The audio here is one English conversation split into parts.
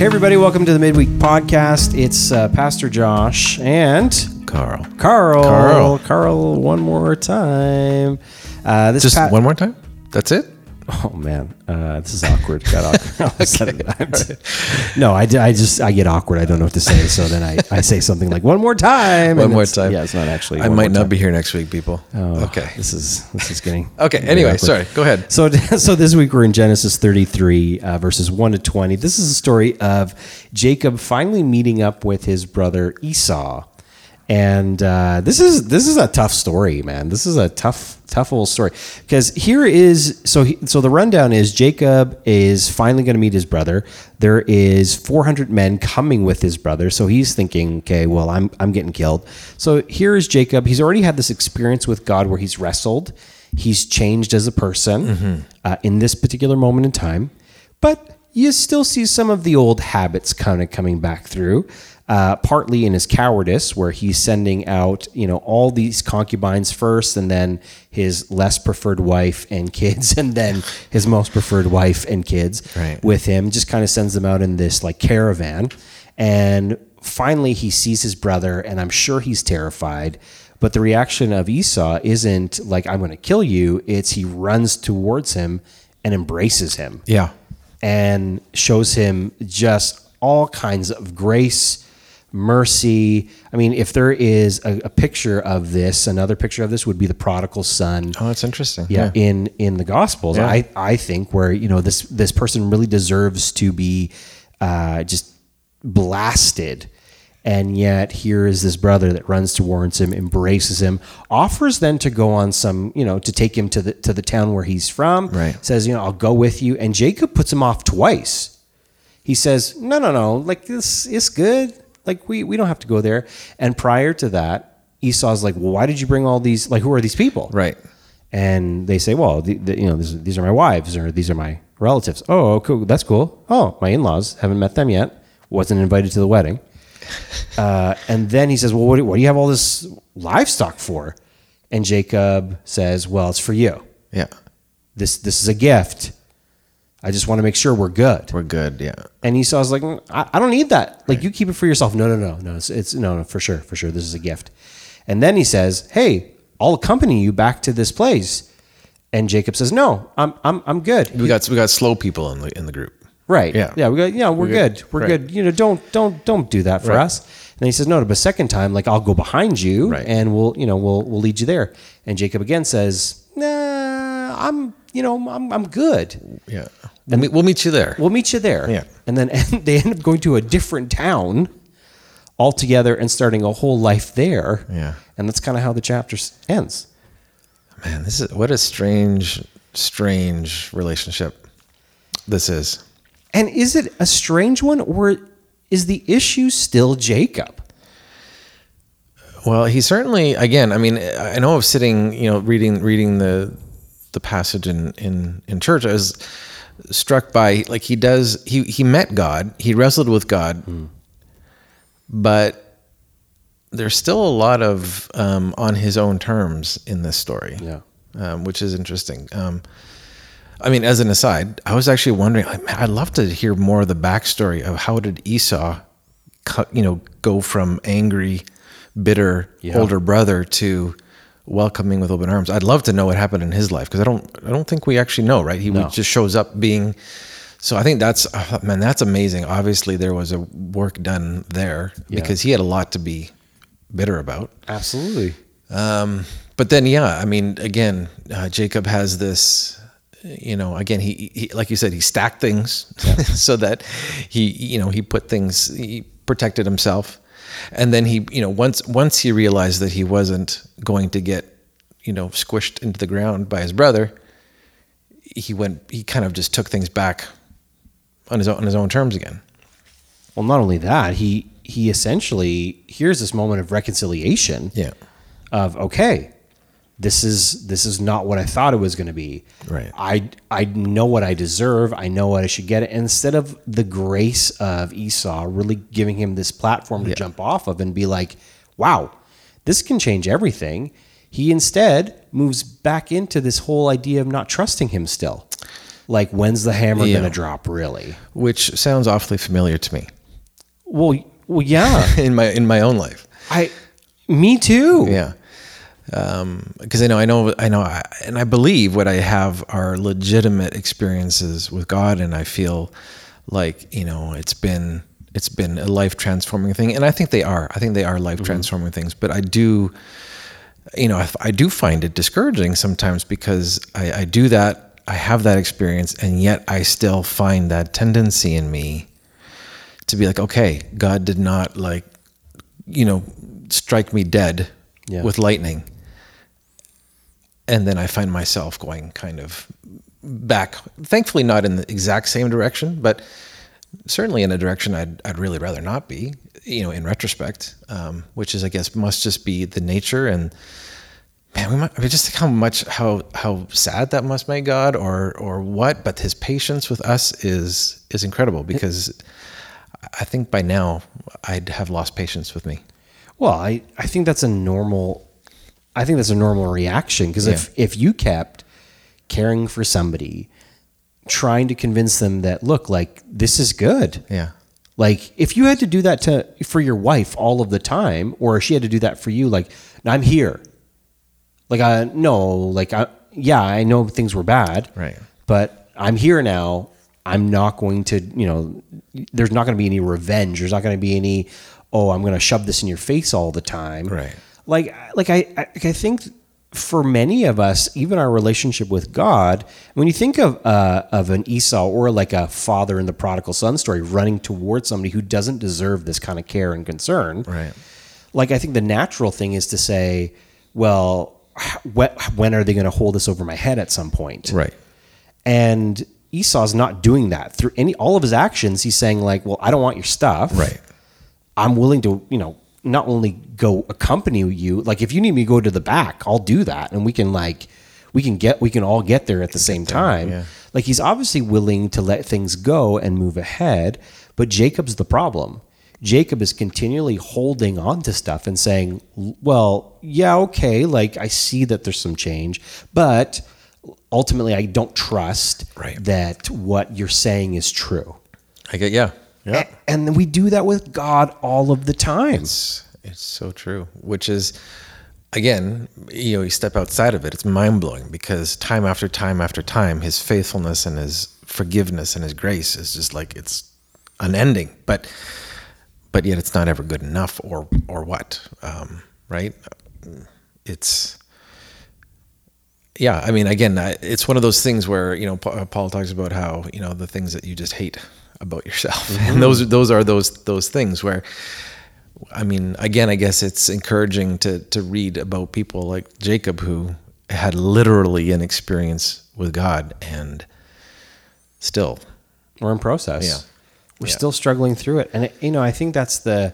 Hey, everybody, welcome to the Midweek Podcast. It's uh, Pastor Josh and Carl. Carl. Carl. Carl, one more time. Uh, this Just pa- one more time? That's it? Oh, man. Uh, this is awkward. Got awkward. all of a sudden. I'm t- no, I, I just, I get awkward. I don't know what to say. So then I, I say something like, one more time. One more time. Yeah, it's not actually. I might not time. be here next week, people. Oh, okay. This is, this is getting. Okay. Anyway, awkward. sorry. Go ahead. So, so this week we're in Genesis 33, uh, verses 1 to 20. This is a story of Jacob finally meeting up with his brother Esau. And uh, this is this is a tough story, man. This is a tough tough old story because here is so he, so the rundown is Jacob is finally going to meet his brother. There is 400 men coming with his brother, so he's thinking, okay, well, I'm I'm getting killed. So here is Jacob. He's already had this experience with God where he's wrestled. He's changed as a person uh, in this particular moment in time, but you still see some of the old habits kind of coming back through. Uh, partly in his cowardice, where he's sending out, you know, all these concubines first, and then his less preferred wife and kids, and then his most preferred wife and kids Right. with him. Just kind of sends them out in this like caravan, and finally he sees his brother, and I'm sure he's terrified. But the reaction of Esau isn't like "I'm going to kill you." It's he runs towards him and embraces him Yeah. and shows him just all kinds of grace, mercy. I mean, if there is a, a picture of this, another picture of this would be the prodigal son. Oh, that's interesting. Yeah, in in the Gospels, Yeah. I I think where you know this this person really deserves to be uh, just blasted, and yet here is this brother that runs towards him, embraces him, offers then to go on some you know to take him to the to the town where he's from. Right. Says you know I'll go with you, and Jacob puts him off twice. He says no no no like this is good like we we don't have to go there. And prior to that, Esau's like, well, why did you bring all these like who are these people? Right. and they say, "Well, the, the, you know, this, these are my wives or these are my relatives." Oh, cool, that's cool. Oh, my in-laws haven't met them yet. Wasn't invited to the wedding. Uh, and then he says, "Well, what do, what do you have all this livestock for?" And Jacob says, "Well, it's for you. Yeah. This this is a gift. I just want to make sure we're good." We're good. Yeah. And Esau's like, "Mm, I, I don't need that. Like, you keep it for yourself. No, no, no, no. It's, it's no, no, for sure, for sure. This is a gift. And then he says, Hey, I'll accompany you back to this place. And Jacob says, No, I'm, I'm, I'm good. We got we got slow people in the in the group. Right. Yeah. Yeah. We go. Yeah, we're, We're good. good. We're Right. good. You know, don't, don't, don't do that for Right. us. And then he says, No, but second time, like, I'll go behind you, Right. and we'll, you know, we'll, we'll lead you there. And Jacob again says, Nah, I'm, you know, I'm, I'm good. Yeah. We'll meet, we'll meet you there. We'll meet you there. Yeah. And then they end up going to a different town altogether and starting a whole life there. Yeah. And that's kind of how the chapter ends. Man, this is what a strange, strange relationship this is. And is it a strange one or is the issue still Jacob? Well, he certainly again. I mean, I know of sitting, you know, reading reading the the passage in in in church. I was struck by like he does. He he met God. He wrestled with God, but there's still a lot of um, on his own terms in this story. Yeah. um, which is interesting. Um, I mean, as an aside, I was actually wondering. Like, man, I'd love to hear more of the backstory of how did Esau, you know, go from angry, bitter Yeah. older brother to welcoming with open arms. I'd love to know what happened in his life because I don't, I don't think we actually know. Right? He No. just shows up being. So I think that's uh, man, that's amazing. Obviously, there was a work done there Yeah. because he had a lot to be bitter about. Absolutely. Um, but then, yeah, I mean, again, uh, Jacob has this, you know, again, he, he like you said, he stacked things so that he, you know, he put things, he protected himself, and then he, you know, once once he realized that he wasn't going to get, you know, squished into the ground by his brother, he went, he kind of just took things back on his own, on his own terms again. Well, not only that, he he essentially here's this moment of reconciliation. Yeah. Of okay, this is this is not what I thought it was going to be. Right. I I know what I deserve. I know what I should get. Instead of the grace of Esau really giving him this platform to Yeah. jump off of and be like, "Wow, this can change everything." He instead moves back into this whole idea of not trusting him still. Like, when's the hammer Yeah. going to drop? Really? which sounds awfully familiar to me Well, well, yeah. in my in my own life. I, me too. Yeah. Um, because I know, I know, I know, I, and I believe what I have are legitimate experiences with God, and I feel like you know it's been it's been a life transforming thing, and I think they are. I think they are mm-hmm. life transforming things. But I do, you know, I, I do find it discouraging sometimes because I, I do that, I have that experience, and yet I still find that tendency in me to be like, okay, God did not like, you know, strike me dead Yeah. with lightning. And then I find myself going kind of back, thankfully not in the exact same direction, but certainly in a direction I'd, I'd really rather not be, you know, in retrospect, um, which is, I guess, must just be the nature and, man, we might, I mean, just think how much, how, how sad that must make God or, or what, but his patience with us is, is incredible because I think by now I'd have lost patience with me. Well, I, I think that's a normal I think that's a normal reaction because if if you kept caring for somebody, trying to convince them that look like this is good. Yeah. Like if you had to do that to for your wife all of the time, or she had to do that for you, like I'm here. Like I no, like I yeah, I know things were bad. Right. But I'm here now. I'm not going to, you know, there's not going to be any revenge. There's not going to be any, oh, I'm going to shove this in your face all the time. Right. Like, like I, I, I think for many of us, even our relationship with God, when you think of uh, of an Esau or like a father in the prodigal son story running towards somebody who doesn't deserve this kind of care and concern, Right. like I think the natural thing is to say, well, wh- when are they going to hold this over my head at some point? Right. And Esau's not doing that through any all of his actions. He's saying like, well, I don't want your stuff. Right. I'm willing to, you know, not only go accompany you, like if you need me to go to the back, I'll do that, and we can like, we can get, we can all get there at the same time. yeah. Like he's obviously willing to let things go and move ahead, but Jacob's the problem. Jacob is continually holding on to stuff and saying, well, yeah, okay, like I see that there's some change, but ultimately I don't trust Right. that what you're saying is true. I get, yeah. Yeah. And we do that with God all of the time. It's, it's so true, which is, again, you know, you step outside of it, it's mind blowing because time after time after time, his faithfulness and his forgiveness and his grace is just like it's unending. But, but yet it's not ever good enough, or or what, um, right? It's yeah. I mean, again, it's one of those things where you know Paul talks about how you know the things that you just hate about yourself, and mm-hmm. those those are those those things where. I mean, again, I guess it's encouraging to to read about people like Jacob who had literally an experience with God and still, We're in process. Yeah. We're Yeah. still struggling through it. And, it, you know, I think that's the,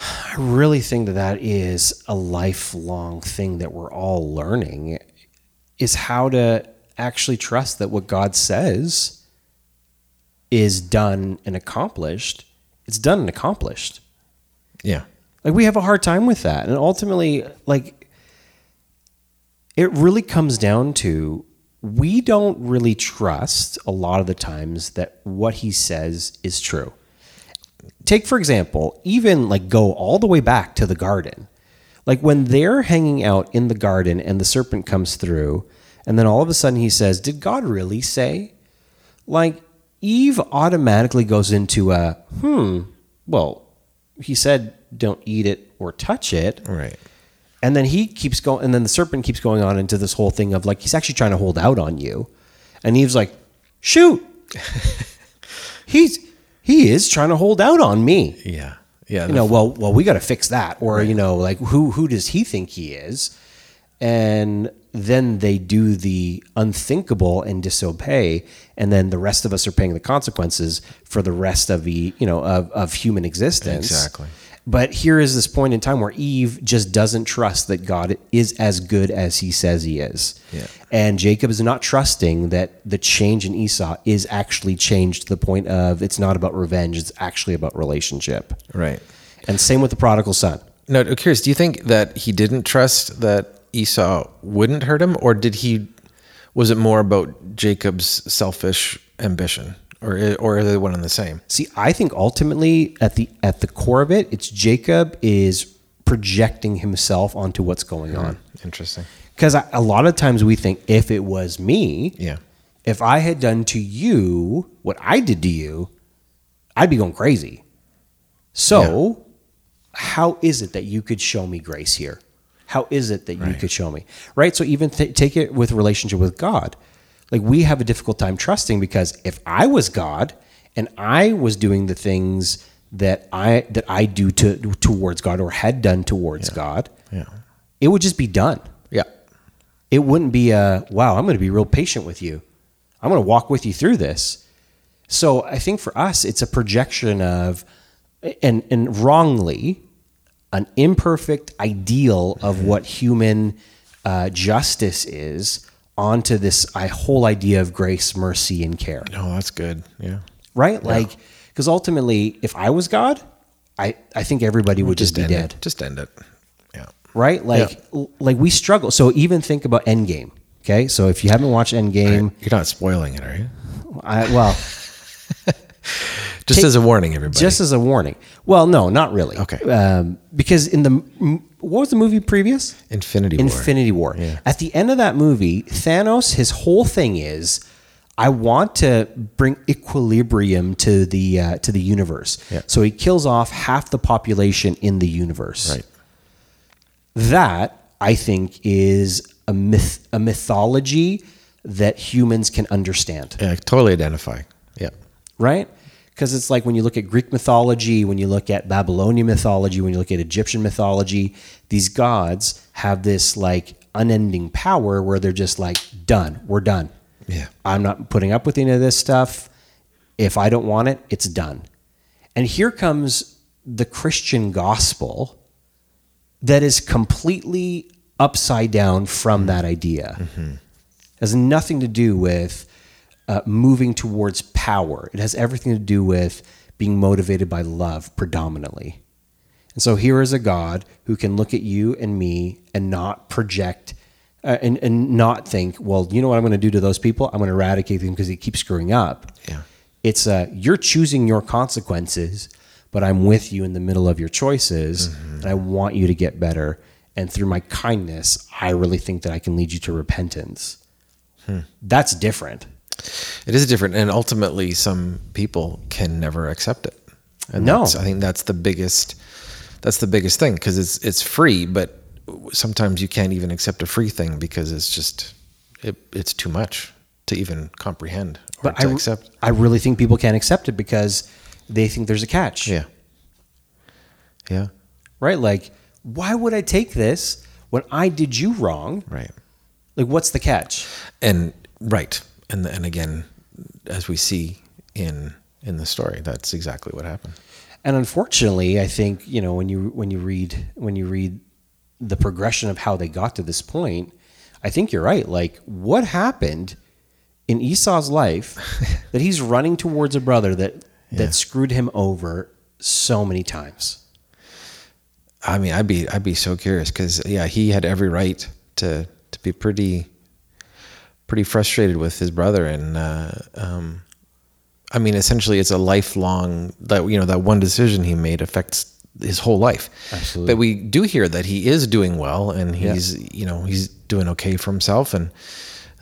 I really think that that is a lifelong thing that we're all learning is how to actually trust that what God says is done and accomplished. It's done and accomplished. yeah, Like we have a hard time with that. And ultimately, like it really comes down to we don't really trust a lot of the times that what he says is true. Take for example, even like go all the way back to the garden. Like when they're hanging out in the garden and the serpent comes through and then all of a sudden he says, "Did God really say?" Like Eve automatically goes into a, "Hmm, well, he said don't eat it or touch it." right, And then he keeps going, and then the serpent keeps going on into this whole thing of like he's actually trying to hold out on you, and Eve's like, "Shoot, he's he is trying to hold out on me." yeah, yeah. You know, well, well, we got to fix that, or you know, like who who does he think he is? And then they do the unthinkable and disobey, and then the rest of us are paying the consequences for the rest of the you know of, of human existence. Exactly. But here is this point in time where Eve just doesn't trust that God is as good as he says he is. Yeah. And Jacob is not trusting that the change in Esau is actually changed to the point of it's not about revenge, it's actually about relationship. right. And same with the prodigal son. No, curious. Do you think that he didn't trust that Esau wouldn't hurt him, or did he? Was it more about Jacob's selfish ambition, or or are they one and the same? See, I think ultimately at the at the core of it, it's Jacob is projecting himself onto what's going hmm, on. Interesting. Because a lot of times we think if it was me, Yeah. if I had done to you what I did to you, I'd be going crazy. So, how is it that you could show me grace here? How is it that you Right. could show me? Right? So, even th- take it with relationship with God. Like, we have a difficult time trusting because if I was God and I was doing the things that I that I do to towards God or had done towards God, Yeah. it would just be done Yeah. it wouldn't be a wow i'm going to be real patient with you i'm going to walk with you through this so i think for us it's a projection of and and wrongly an imperfect ideal of what human uh, justice is onto this I, whole idea of grace mercy and care No, that's good. Yeah. right like because ultimately if i was god i i think everybody would just, be end dead It. Just end it. Yeah. right? Like like we struggle. So even think about Endgame. Okay, so if you haven't watched Endgame, You're not spoiling it, are you? I, well, Just Take- as a warning, everybody. just as a warning. Well, no, not really. Okay. um, because in the what was the movie previous? Infinity War. Infinity War. Yeah. At the end of that movie, Thanos, his whole thing is, I want to bring equilibrium to the uh, to the universe. Yeah. So he kills off half the population in the universe. Right. That I think is a myth, a mythology that humans can understand, Yeah, totally identify. Yeah. right? Because it's like when you look at Greek mythology, when you look at Babylonian mythology, when you look at Egyptian mythology, these gods have this like unending power where they're just like, done, we're done. Yeah. I'm not putting up with any of this stuff. If I don't want it, it's done. And here comes the Christian gospel that is completely upside down from mm-hmm. that idea. Mm-hmm. Has nothing to do with uh, moving towards power. It has everything to do with being motivated by love predominantly. And so here is a God who can look at you and me and not project uh, and, and not think, well, you know what I'm going to do to those people? I'm going to eradicate them because they keep screwing up. Yeah. It's uh, you're choosing your consequences, but I'm with you in the middle of your choices, Mm-hmm. and I want you to get better. And through my kindness, I really think that I can lead you to repentance. Hmm. That's different. It is different, and ultimately, some people can never accept it. And No. that's, I think that's the biggest. That's the biggest thing because it's it's free, but sometimes you can't even accept a free thing because it's just it, it's too much to even comprehend or But to I, accept. I really think people can't accept it because they think there's a catch. Yeah. Yeah. Right? Like, why would I take this when I did you wrong? Right. Like, what's the catch? And right. And and again, as we see in in the story, that's exactly what happened. And unfortunately, I think you know when you when you read when you read the progression of how they got to this point, I think you're right. Like, what happened in Esau's life that he's running towards a brother that that screwed him over so many times? I mean, I'd be I'd be so curious because yeah, he had every right to to be pretty pretty frustrated with his brother, and uh, um, I mean, essentially, it's a lifelong that you know that one decision he made affects his whole life. Absolutely. But we do hear that he is doing well, and he's you know he's doing okay for himself, and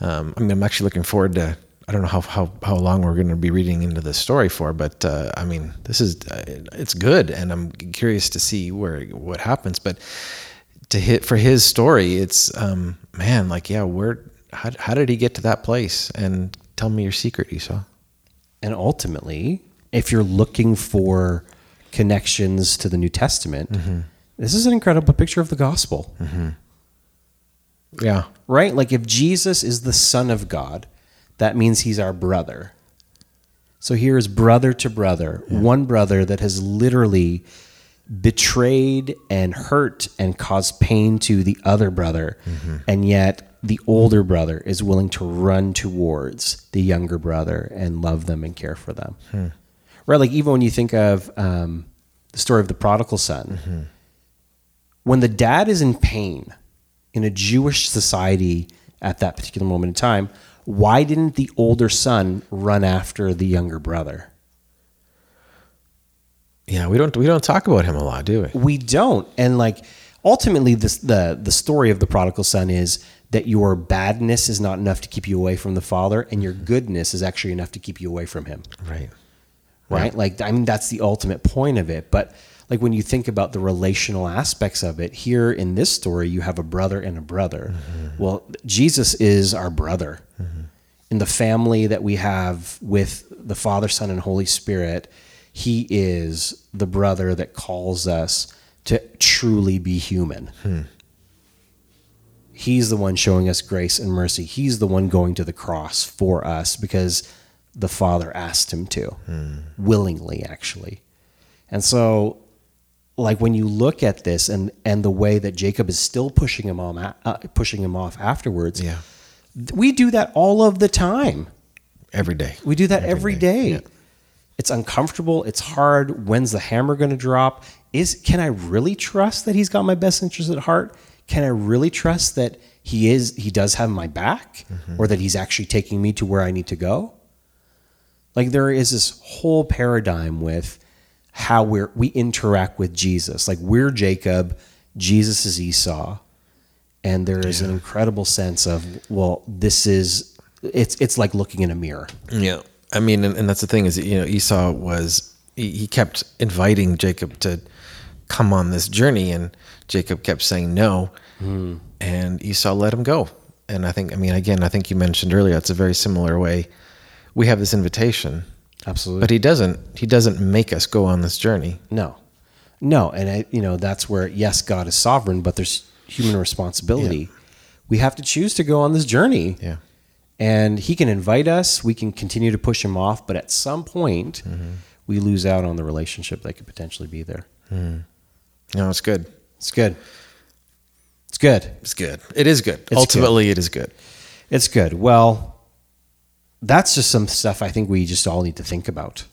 um, I mean, I'm actually looking forward to. I don't know how how, how long we're going to be reading into this story for, but uh, I mean, this is uh, it's good, and I'm curious to see where what happens. But to hit for his story, it's um, man, like yeah, where how how did he get to that place? And tell me your secret, Esau. And ultimately, if you're looking for connections to the New Testament, mm-hmm. this is an incredible picture of the gospel. Mm-hmm. Yeah, right? Like if Jesus is the Son of God, that means he's our brother. So here is brother to brother, one brother that has literally betrayed and hurt and caused pain to the other brother. Mm-hmm. And yet the older brother is willing to run towards the younger brother and love them and care for them. Right? Like even when you think of um, the story of the prodigal son, when the dad is in pain in a Jewish society at that particular moment in time. Why didn't the older son run after the younger brother? Yeah, we don't we don't talk about him a lot, do we? We don't. And like ultimately this the the story of the prodigal son is that your badness is not enough to keep you away from the father and your goodness is actually enough to keep you away from him. Right. Right? Like I mean that's the ultimate point of it. But like when you think about the relational aspects of it, here in this story you have a brother and a brother. Mm-hmm. Well, Jesus is our brother. Mm-hmm. In the family that we have with the Father, Son, and Holy Spirit, he is the brother that calls us to truly be human. Hmm. He's the one showing us grace and mercy. He's the one going to the cross for us because the Father asked him to, willingly, actually. And so, like when you look at this and and the way that Jacob is still pushing him on, uh, pushing him off afterwards, Yeah. we do that all of the time. Every day. We do that every day, day. yeah. It's uncomfortable. It's hard. When's the hammer going to drop? Is can I really trust that he's got my best interest at heart? Can I really trust that he is he does have my back or that he's actually taking me to where I need to go? Like there is this whole paradigm with how we're we interact with Jesus. Like we're Jacob, Jesus is Esau, and there is an incredible sense of well, this is it's it's like looking in a mirror. Yeah. I mean, and, and that's the thing is, you know, Esau was, he, he kept inviting Jacob to come on this journey, and Jacob kept saying no. Hmm. And Esau let him go. And I think, I mean, again, I think you mentioned earlier, it's a very similar way. We have this invitation, Absolutely. but he doesn't, he doesn't make us go on this journey. No, no, and I, you know that's where yes, God is sovereign, but there's human responsibility. We have to choose to go on this journey. Yeah. and he can invite us. We can continue to push him off, but at some point, mm-hmm. we lose out on the relationship that could potentially be there. Hmm. No, it's good. It's good. It's good. It's good. It is good. good. Ultimately, it is good. It's good. Well, that's just some stuff I think we just all need to think about.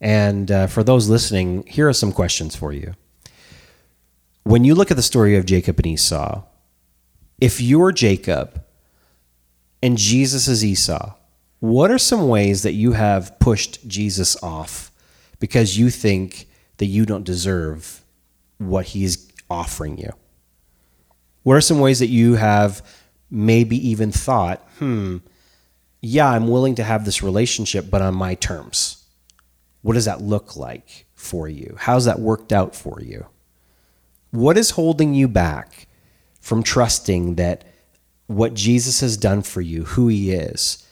And uh, for those listening, here are some questions for you. When you look at the story of Jacob and Esau, if you're Jacob and Jesus is Esau, what are some ways that you have pushed Jesus off because you think that you don't deserve what he's offering you? What are some ways that you have maybe even thought, hmm, yeah, I'm willing to have this relationship, but on my terms? What does that look like for you? How's that worked out for you? What is holding you back from trusting that what Jesus has done for you, who he is,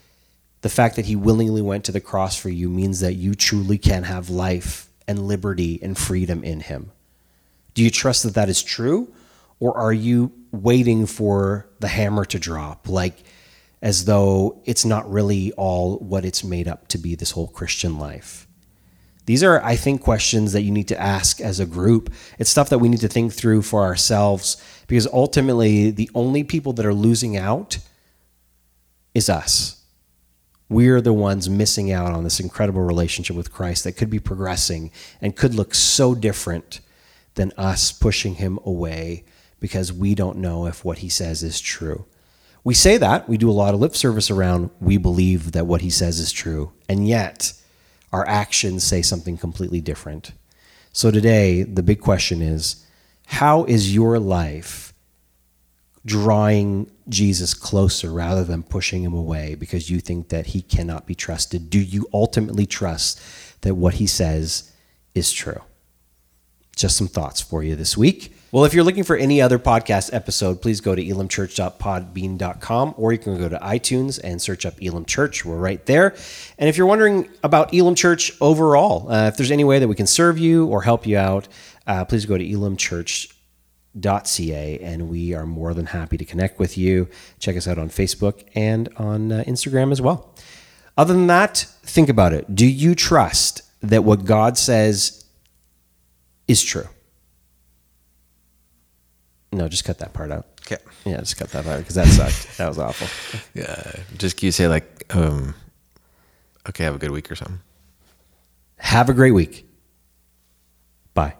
the fact that he willingly went to the cross for you means that you truly can have life and liberty and freedom in him? Do you trust that that is true? Or are you waiting for the hammer to drop, like as though it's not really all what it's made up to be, this whole Christian life? These are, I think, questions that you need to ask as a group. It's stuff that we need to think through for ourselves because ultimately, the only people that are losing out is us. We're the ones missing out on this incredible relationship with Christ that could be progressing and could look so different than us pushing him away because we don't know if what he says is true. We say that, we do a lot of lip service around we believe that what he says is true, and yet our actions say something completely different. So today, the big question is how is your life drawing Jesus closer rather than pushing him away because you think that he cannot be trusted? Do you ultimately trust that what he says is true? Just some thoughts for you this week. Well, if you're looking for any other podcast episode, please go to elamchurch.podbean.com or you can go to iTunes and search up Elam Church. We're right there. And if you're wondering about Elam Church overall, uh, if there's any way that we can serve you or help you out, uh, please go to elamchurch.ca and we are more than happy to connect with you. Check us out on Facebook and on uh, Instagram as well. Other than that, think about it. Do you trust that what God says is true? No, just cut that part out. Okay. Yeah, just cut that out because that sucked. that was awful. Yeah. Just can you say like, um, okay, have a good week or something? Have a great week. Bye.